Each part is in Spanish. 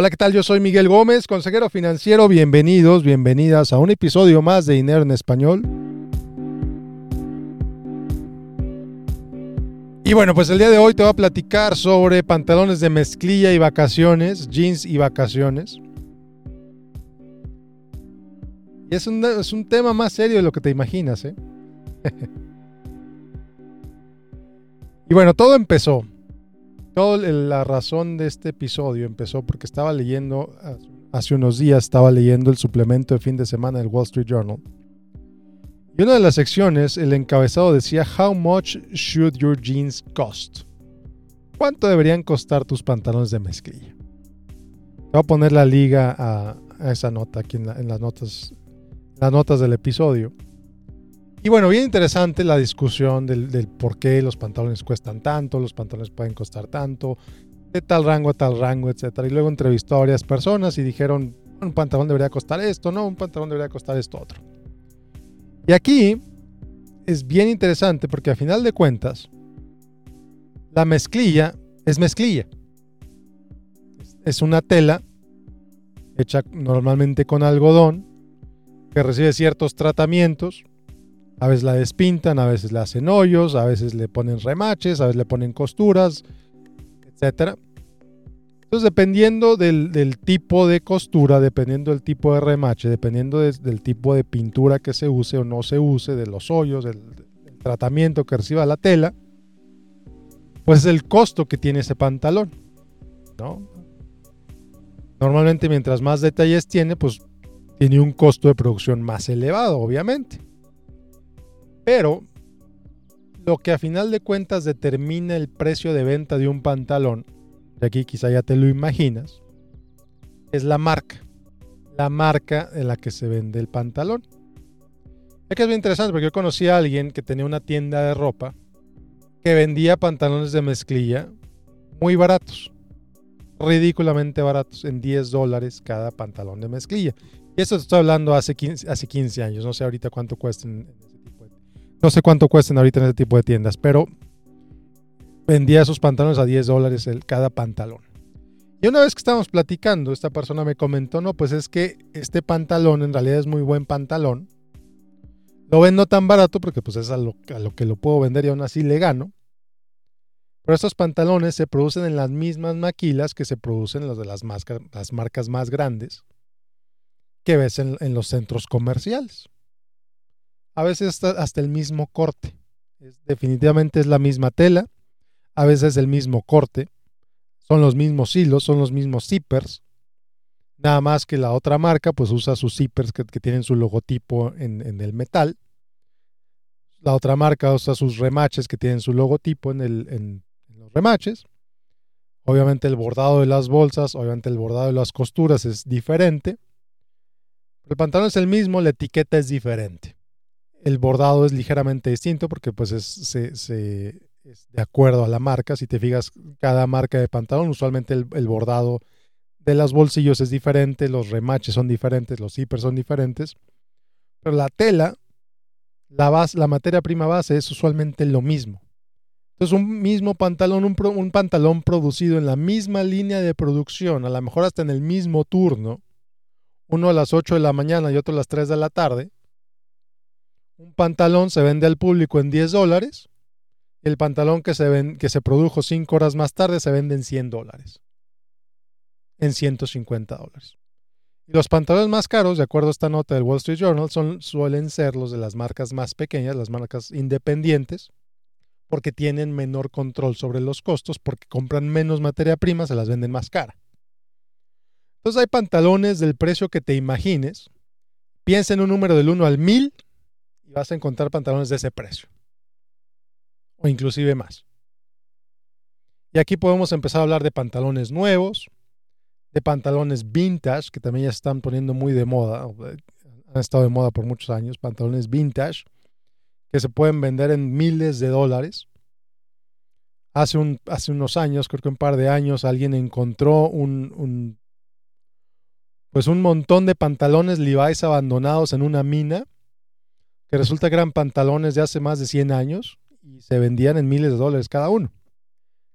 Hola, ¿qué tal? Yo soy Miguel Gómez, consejero financiero. Bienvenidos, bienvenidas a un episodio más de Dinero en Español. Y bueno, pues el día de hoy te voy a platicar sobre pantalones de mezclilla y vacaciones, jeans y vacaciones. Y es un, es un tema más serio de lo que te imaginas, ¿eh? y bueno, todo empezó Toda la razón de este episodio empezó porque estaba leyendo, hace unos días estaba leyendo el suplemento de fin de semana del Wall Street Journal. Y una de las secciones, el encabezado decía, How much should your jeans cost? ¿Cuánto deberían costar tus pantalones de mezclilla? voy a poner la liga a, esa nota aquí en, las, notas, las notas del episodio. Y bueno, bien interesante la discusión del, por qué los pantalones cuestan tanto, los pantalones pueden costar tanto, de tal rango a tal rango, etc. Y luego entrevistó a varias personas y dijeron, un pantalón debería costar esto, no, un pantalón debería costar esto otro. Y aquí es bien interesante porque a final de cuentas, la mezclilla es mezclilla. Es una tela hecha normalmente con algodón que recibe ciertos tratamientos a veces la despintan, a veces le hacen hoyos, a veces le ponen remaches, a veces le ponen costuras, etc. Entonces, dependiendo del, tipo de costura, dependiendo del tipo de remache, dependiendo del tipo de pintura que se use o no se use, de los hoyos, del, tratamiento que reciba la tela, pues es el costo que tiene ese pantalón. Normalmente mientras más detalles tiene, pues tiene un costo de producción más elevado, obviamente. Pero lo que a final de cuentas determina el precio de venta de un pantalón, y aquí quizá ya te lo imaginas, es la marca. La marca en la que se vende el pantalón. Es que es bien interesante porque yo conocí a alguien que tenía una tienda de ropa que vendía pantalones de mezclilla muy baratos, ridículamente baratos, en 10 dólares cada pantalón de mezclilla. Y eso te estoy hablando hace 15, hace 15 años, no sé ahorita cuánto cuesta en, no sé cuánto cuestan ahorita en ese tipo de tiendas, pero vendía esos pantalones a 10 dólares cada pantalón. Y una vez que estábamos platicando, esta persona me comentó, no, pues es que este pantalón en realidad es muy buen pantalón. Lo vendo tan barato porque pues es a lo, que lo puedo vender y aún así le gano. Pero estos pantalones se producen en las mismas maquilas que se producen los de las, las marcas más grandes que ves en los centros comerciales a veces hasta, el mismo corte. definitivamente es la misma tela, a veces el mismo corte, son los mismos hilos, son los mismos zippers. Nada más que la otra marca pues usa sus zippers que, tienen su logotipo en, el metal. La otra marca usa sus remaches que tienen su logotipo en, en los remaches. Obviamente el bordado de las bolsas, obviamente el bordado de las costuras es diferente. El pantalón es el mismo, la etiqueta es diferente el bordado es ligeramente distinto porque pues es, de acuerdo a la marca. Si te fijas, cada marca de pantalón, usualmente el, bordado de los bolsillos es diferente, los remaches son diferentes, los zippers son diferentes. Pero la tela, la, base, la materia prima base es usualmente lo mismo. Entonces un mismo pantalón, un, un pantalón producido en la misma línea de producción, a lo mejor hasta en el mismo turno, uno a las 8 de la mañana y otro a las 3 de la tarde, un pantalón se vende al público en 10 dólares. El pantalón que se, que se produjo 5 horas más tarde se vende en 100 dólares. En 150 dólares. Los pantalones más caros, de acuerdo a esta nota del Wall Street Journal, son, suelen ser los de las marcas más pequeñas, las marcas independientes, porque tienen menor control sobre los costos, porque compran menos materia prima, se las venden más cara. Entonces hay pantalones del precio que te imagines. Piensa en un número del 1 al 1000 y vas a encontrar pantalones de ese precio. O inclusive más. Y aquí podemos empezar a hablar de pantalones nuevos, de pantalones vintage, que también ya están poniendo muy de moda, han estado de moda por muchos años, pantalones vintage, que se pueden vender en miles de dólares. Hace, un, hace unos años, creo que un par de años, alguien encontró un, un pues un montón de pantalones Levi's abandonados en una mina que resulta que eran pantalones de hace más de 100 años y se vendían en miles de dólares cada uno.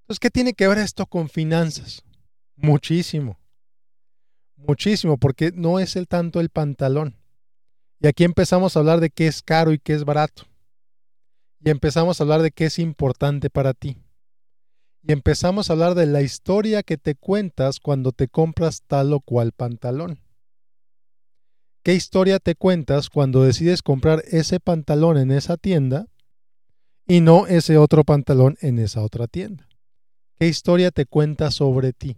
Entonces, ¿qué tiene que ver esto con finanzas? Muchísimo. Muchísimo, porque no es el tanto el pantalón. Y aquí empezamos a hablar de qué es caro y qué es barato. Y empezamos a hablar de qué es importante para ti. Y empezamos a hablar de la historia que te cuentas cuando te compras tal o cual pantalón. ¿Qué historia te cuentas cuando decides comprar ese pantalón en esa tienda y no ese otro pantalón en esa otra tienda? ¿Qué historia te cuentas sobre ti?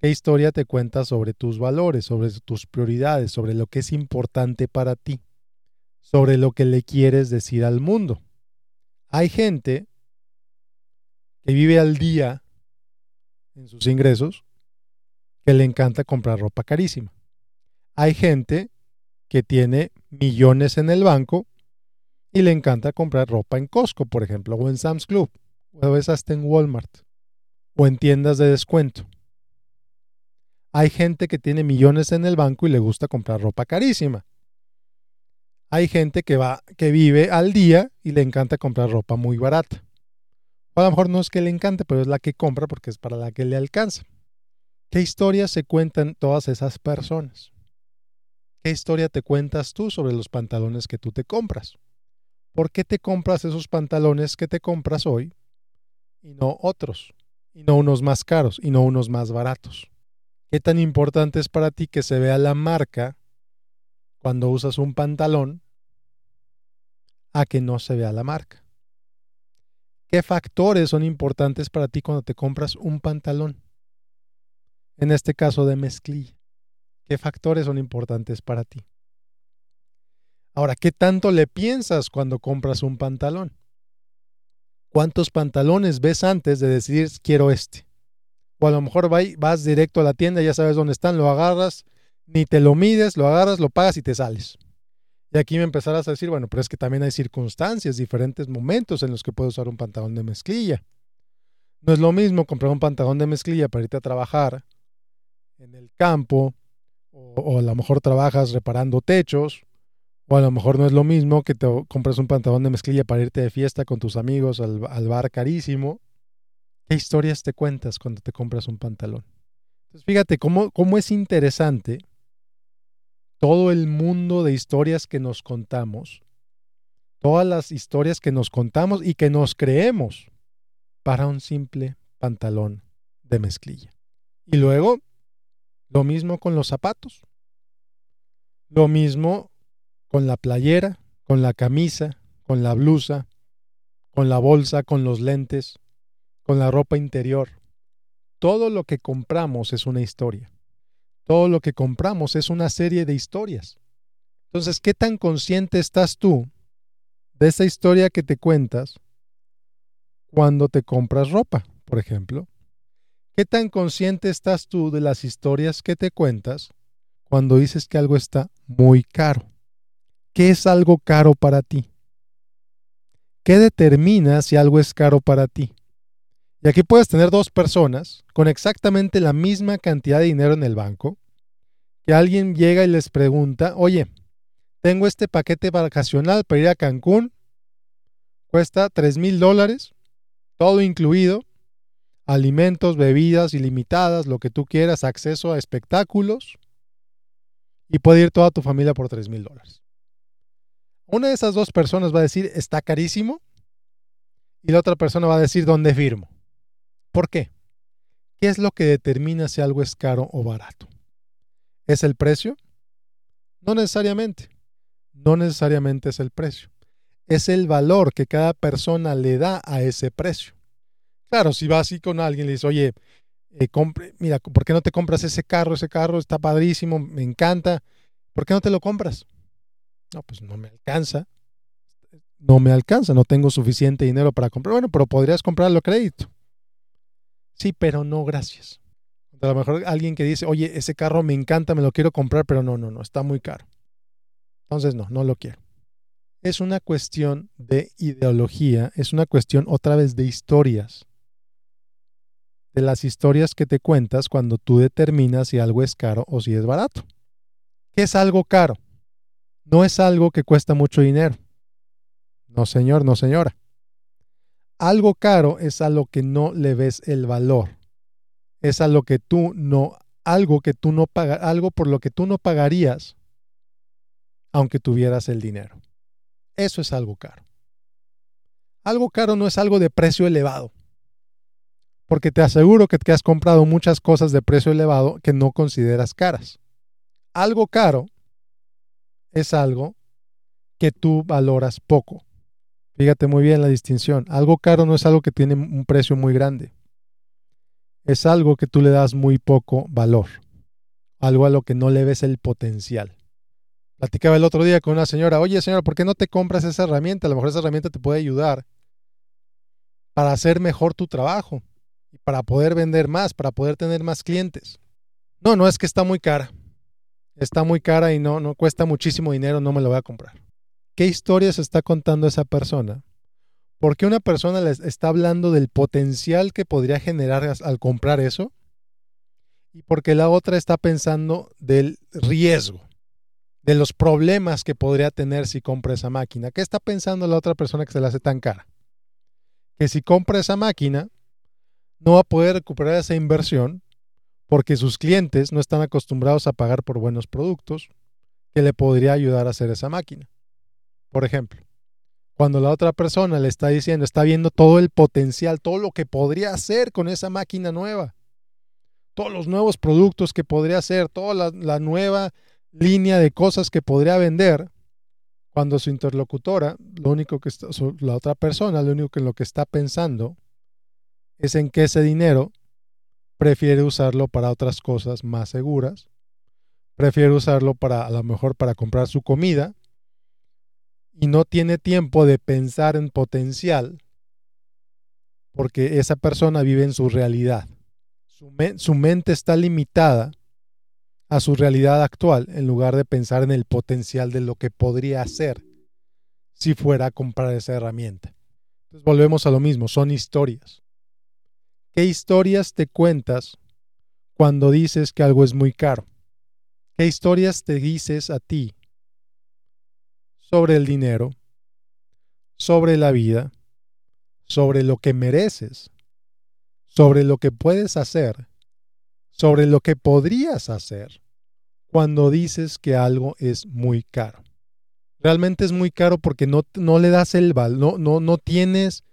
¿Qué historia te cuenta sobre tus valores, sobre tus prioridades, sobre lo que es importante para ti, sobre lo que le quieres decir al mundo? Hay gente que vive al día en sus ingresos que le encanta comprar ropa carísima. Hay gente que tiene millones en el banco y le encanta comprar ropa en Costco, por ejemplo, o en Sam's Club, o a veces hasta en Walmart, o en tiendas de descuento. Hay gente que tiene millones en el banco y le gusta comprar ropa carísima. Hay gente que va, que vive al día y le encanta comprar ropa muy barata. O a lo mejor no es que le encante, pero es la que compra porque es para la que le alcanza. ¿Qué historias se cuentan todas esas personas? ¿Qué historia te cuentas tú sobre los pantalones que tú te compras? ¿Por qué te compras esos pantalones que te compras hoy y no otros? Y no unos más caros y no unos más baratos. ¿Qué tan importante es para ti que se vea la marca cuando usas un pantalón a que no se vea la marca? ¿Qué factores son importantes para ti cuando te compras un pantalón? En este caso de mezclilla. ¿Qué factores son importantes para ti? Ahora, ¿qué tanto le piensas cuando compras un pantalón? ¿Cuántos pantalones ves antes de decidir quiero este? O a lo mejor vas directo a la tienda, ya sabes dónde están, lo agarras, ni te lo mides, lo agarras, lo pagas y te sales. Y aquí me empezarás a decir, bueno, pero es que también hay circunstancias, diferentes momentos en los que puedes usar un pantalón de mezclilla. No es lo mismo comprar un pantalón de mezclilla para irte a trabajar en el campo, o, a lo mejor trabajas reparando techos, o a lo mejor no es lo mismo que te compras un pantalón de mezclilla para irte de fiesta con tus amigos al, al bar carísimo, ¿Qué historias te cuentas cuando te compras un pantalón? Entonces, fíjate cómo, cómo es interesante todo el mundo de historias que nos contamos, todas las historias que nos contamos y que nos creemos para un simple pantalón de mezclilla. Y luego, lo mismo con los zapatos, lo mismo con la playera, con la camisa, con la blusa, con la bolsa, con los lentes, con la ropa interior. Todo lo que compramos es una historia. Todo lo que compramos es una serie de historias. Entonces, ¿qué tan consciente estás tú de esa historia que te cuentas cuando te compras ropa, por ejemplo? ¿Qué tan consciente estás tú de las historias que te cuentas cuando dices que algo está muy caro? ¿Qué es algo caro para ti? ¿Qué determina si algo es caro para ti? Y aquí puedes tener dos personas con exactamente la misma cantidad de dinero en el banco, que alguien llega y les pregunta, oye, tengo este paquete vacacional para ir a Cancún, cuesta 3 mil dólares, todo incluido, alimentos, bebidas ilimitadas, lo que tú quieras, acceso a espectáculos, y puede ir toda tu familia por 3 mil dólares. Una de esas dos personas va a decir, está carísimo, y la otra persona va a decir, ¿dónde firmo? ¿Por qué? ¿Qué es lo que determina si algo es caro o barato? ¿Es el precio? No necesariamente. No necesariamente es el precio. Es el valor que cada persona le da a ese precio. Claro, si vas así con alguien y le dices, oye, eh, mira, ¿por qué no te compras ese carro? Ese carro está padrísimo, me encanta. ¿Por qué no te lo compras? No, pues no me alcanza. No me alcanza, no tengo suficiente dinero para comprar. Bueno, pero podrías comprarlo a crédito. Sí, pero no, gracias. A lo mejor alguien que dice, oye, ese carro me encanta, me lo quiero comprar, pero no, no, no, está muy caro. Entonces, no, no lo quiero. Es una cuestión de ideología, es una cuestión otra vez de historias. De las historias que te cuentas cuando tú determinas si algo es caro o si es barato. ¿Qué es algo caro? No es algo que cuesta mucho dinero. No, señor, no, señora algo caro es a lo que no le ves el valor. Es a lo que tú no algo que tú no paga, algo por lo que tú no pagarías aunque tuvieras el dinero. Eso es algo caro. Algo caro no es algo de precio elevado. Porque te aseguro que te has comprado muchas cosas de precio elevado que no consideras caras. Algo caro es algo que tú valoras poco. Fíjate muy bien la distinción. Algo caro no es algo que tiene un precio muy grande. Es algo que tú le das muy poco valor. Algo a lo que no le ves el potencial. Platicaba el otro día con una señora, oye señora, ¿por qué no te compras esa herramienta? A lo mejor esa herramienta te puede ayudar para hacer mejor tu trabajo para poder vender más, para poder tener más clientes. No, no es que está muy cara. Está muy cara y no, no cuesta muchísimo dinero, no me lo voy a comprar. ¿Qué historia se está contando esa persona? ¿Por qué una persona les está hablando del potencial que podría generar al comprar eso? Y porque la otra está pensando del riesgo de los problemas que podría tener si compra esa máquina. ¿Qué está pensando la otra persona que se la hace tan cara? Que si compra esa máquina, no va a poder recuperar esa inversión porque sus clientes no están acostumbrados a pagar por buenos productos que le podría ayudar a hacer esa máquina. Por ejemplo, cuando la otra persona le está diciendo, está viendo todo el potencial, todo lo que podría hacer con esa máquina nueva, todos los nuevos productos que podría hacer, toda la, nueva línea de cosas que podría vender cuando su interlocutora, lo único que está, la otra persona, lo único que lo que está pensando es en que ese dinero prefiere usarlo para otras cosas más seguras, prefiere usarlo para a lo mejor para comprar su comida y no tiene tiempo de pensar en potencial porque esa persona vive en su realidad. Su, su mente está limitada a su realidad actual en lugar de pensar en el potencial de lo que podría hacer si fuera a comprar esa herramienta. Entonces volvemos a lo mismo, son historias. ¿Qué historias te cuentas cuando dices que algo es muy caro? ¿Qué historias te dices a ti sobre el dinero, sobre la vida, sobre lo que mereces, sobre lo que puedes hacer, sobre lo que podrías hacer? cuando dices que algo es muy caro. Realmente es muy caro porque no, le das el valor, no tienes,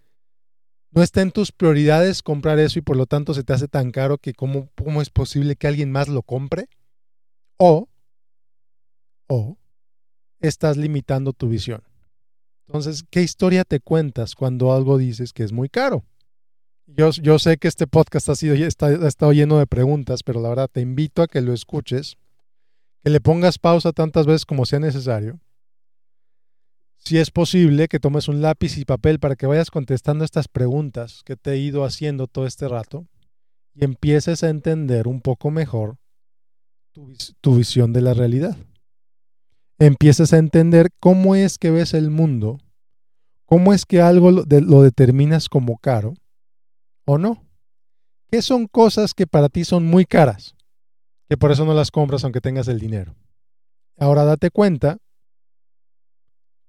no está en tus prioridades comprar eso y por lo tanto se te hace tan caro que cómo, cómo es posible que alguien más lo compre. O, o estás limitando tu visión. Entonces, ¿qué historia te cuentas cuando algo dices que es muy caro? Yo, yo sé que este podcast ha, sido, está, ha estado lleno de preguntas, pero la verdad te invito a que lo escuches que le pongas pausa tantas veces como sea necesario. Si es posible, que tomes un lápiz y papel para que vayas contestando estas preguntas que te he ido haciendo todo este rato y empieces a entender un poco mejor tu, visión de la realidad. Empieces a entender cómo es que ves el mundo, cómo es que algo lo determinas como caro o no. ¿Qué son cosas que para ti son muy caras? que por eso no las compras aunque tengas el dinero. Ahora date cuenta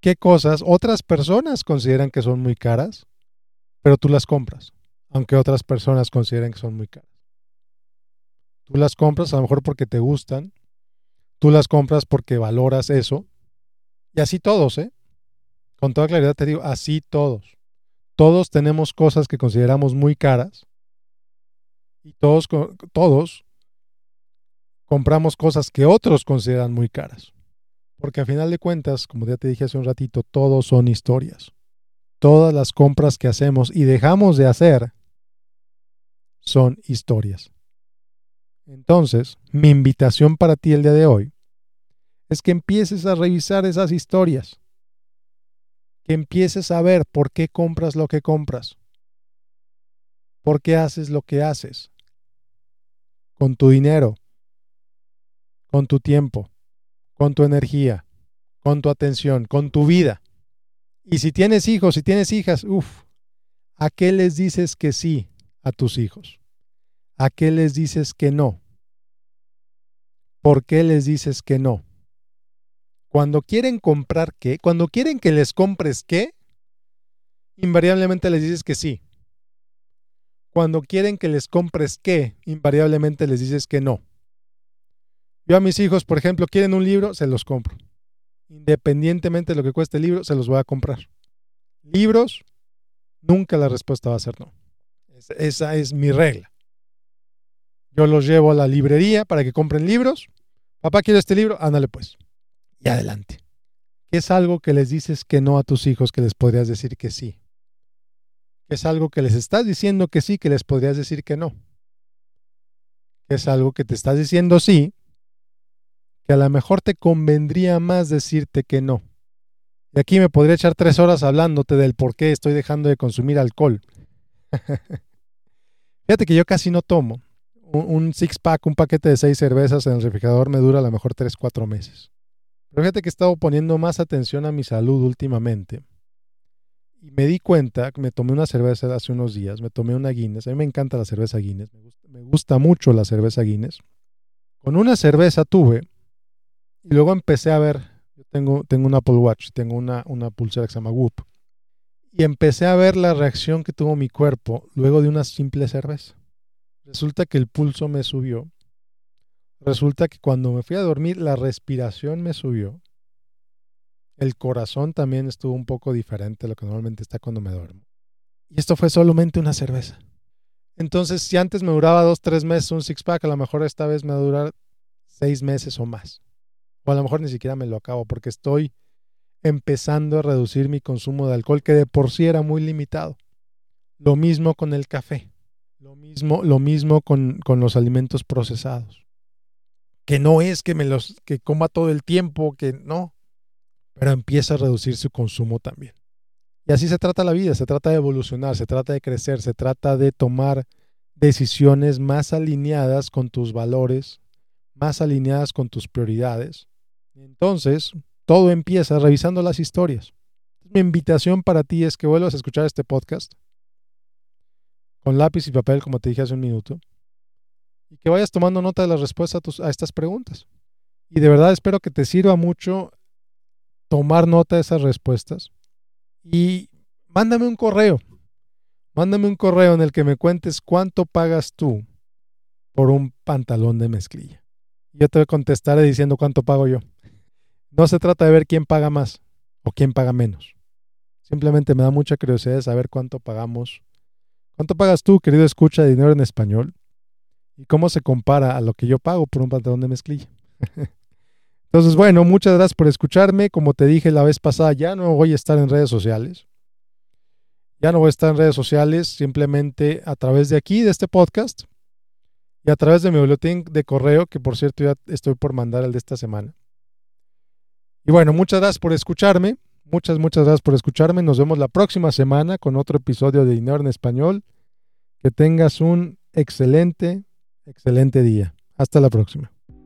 qué cosas otras personas consideran que son muy caras, pero tú las compras, aunque otras personas consideren que son muy caras. Tú las compras a lo mejor porque te gustan, tú las compras porque valoras eso, y así todos, ¿eh? Con toda claridad te digo, así todos. Todos tenemos cosas que consideramos muy caras y todos, todos compramos cosas que otros consideran muy caras. Porque a final de cuentas, como ya te dije hace un ratito, todos son historias. Todas las compras que hacemos y dejamos de hacer son historias. Entonces, mi invitación para ti el día de hoy es que empieces a revisar esas historias. Que empieces a ver por qué compras lo que compras. Por qué haces lo que haces. Con tu dinero, con tu tiempo, con tu energía, con tu atención, con tu vida. Y si tienes hijos, si tienes hijas, uff, ¿a qué les dices que sí a tus hijos? ¿A qué les dices que no? ¿Por qué les dices que no? Cuando quieren comprar qué, cuando quieren que les compres qué, invariablemente les dices que sí. Cuando quieren que les compres qué, invariablemente les dices que no. Yo a mis hijos, por ejemplo, quieren un libro, se los compro. Independientemente de lo que cueste el libro, se los voy a comprar. Libros, nunca la respuesta va a ser no. Esa es mi regla. Yo los llevo a la librería para que compren libros. Papá, quiero este libro, ándale pues. Y adelante. ¿Qué es algo que les dices que no a tus hijos que les podrías decir que sí? ¿Qué es algo que les estás diciendo que sí que les podrías decir que no? ¿Qué es algo que te estás diciendo sí que a lo mejor te convendría más decirte que no? Y aquí me podría echar tres horas hablándote del por qué estoy dejando de consumir alcohol. Fíjate que yo casi no tomo. Un, six pack, un paquete de seis cervezas en el refrigerador me dura a lo mejor tres, cuatro meses. Pero fíjate que he estado poniendo más atención a mi salud últimamente. Y me di cuenta que me tomé una cerveza hace unos días, me tomé una Guinness. A mí me encanta la cerveza Guinness, me gusta mucho la cerveza Guinness. Con una cerveza tuve y luego empecé a ver, yo tengo, tengo un Apple Watch, tengo una, una pulsera que se llama Whoop. Y empecé a ver la reacción que tuvo mi cuerpo luego de una simple cerveza. Resulta que el pulso me subió. Resulta que cuando me fui a dormir la respiración me subió. El corazón también estuvo un poco diferente a lo que normalmente está cuando me duermo. Y esto fue solamente una cerveza. Entonces, si antes me duraba dos, tres meses un six pack, a lo mejor esta vez me va a durar seis meses o más. O a lo mejor ni siquiera me lo acabo porque estoy empezando a reducir mi consumo de alcohol, que de por sí era muy limitado. Lo mismo con el café. Lo mismo, lo mismo con, con los alimentos procesados. Que no es que me los que coma todo el tiempo, que no. Pero empieza a reducir su consumo también. Y así se trata la vida, se trata de evolucionar, se trata de crecer, se trata de tomar decisiones más alineadas con tus valores, más alineadas con tus prioridades. Entonces, todo empieza revisando las historias. Mi invitación para ti es que vuelvas a escuchar este podcast con lápiz y papel, como te dije hace un minuto, y que vayas tomando nota de las respuestas a, a estas preguntas. Y de verdad espero que te sirva mucho tomar nota de esas respuestas. Y mándame un correo. Mándame un correo en el que me cuentes cuánto pagas tú por un pantalón de mezclilla. Yo te contestaré diciendo cuánto pago yo. No se trata de ver quién paga más o quién paga menos. Simplemente me da mucha curiosidad saber cuánto pagamos. ¿Cuánto pagas tú, querido escucha de dinero en español? ¿Y cómo se compara a lo que yo pago por un pantalón de mezclilla? Entonces, bueno, muchas gracias por escucharme. Como te dije la vez pasada, ya no voy a estar en redes sociales. Ya no voy a estar en redes sociales, simplemente a través de aquí, de este podcast, y a través de mi boletín de correo, que por cierto ya estoy por mandar el de esta semana. Y bueno, muchas gracias por escucharme. Muchas, muchas gracias por escucharme. Nos vemos la próxima semana con otro episodio de Dinero en Español. Que tengas un excelente, excelente día. Hasta la próxima.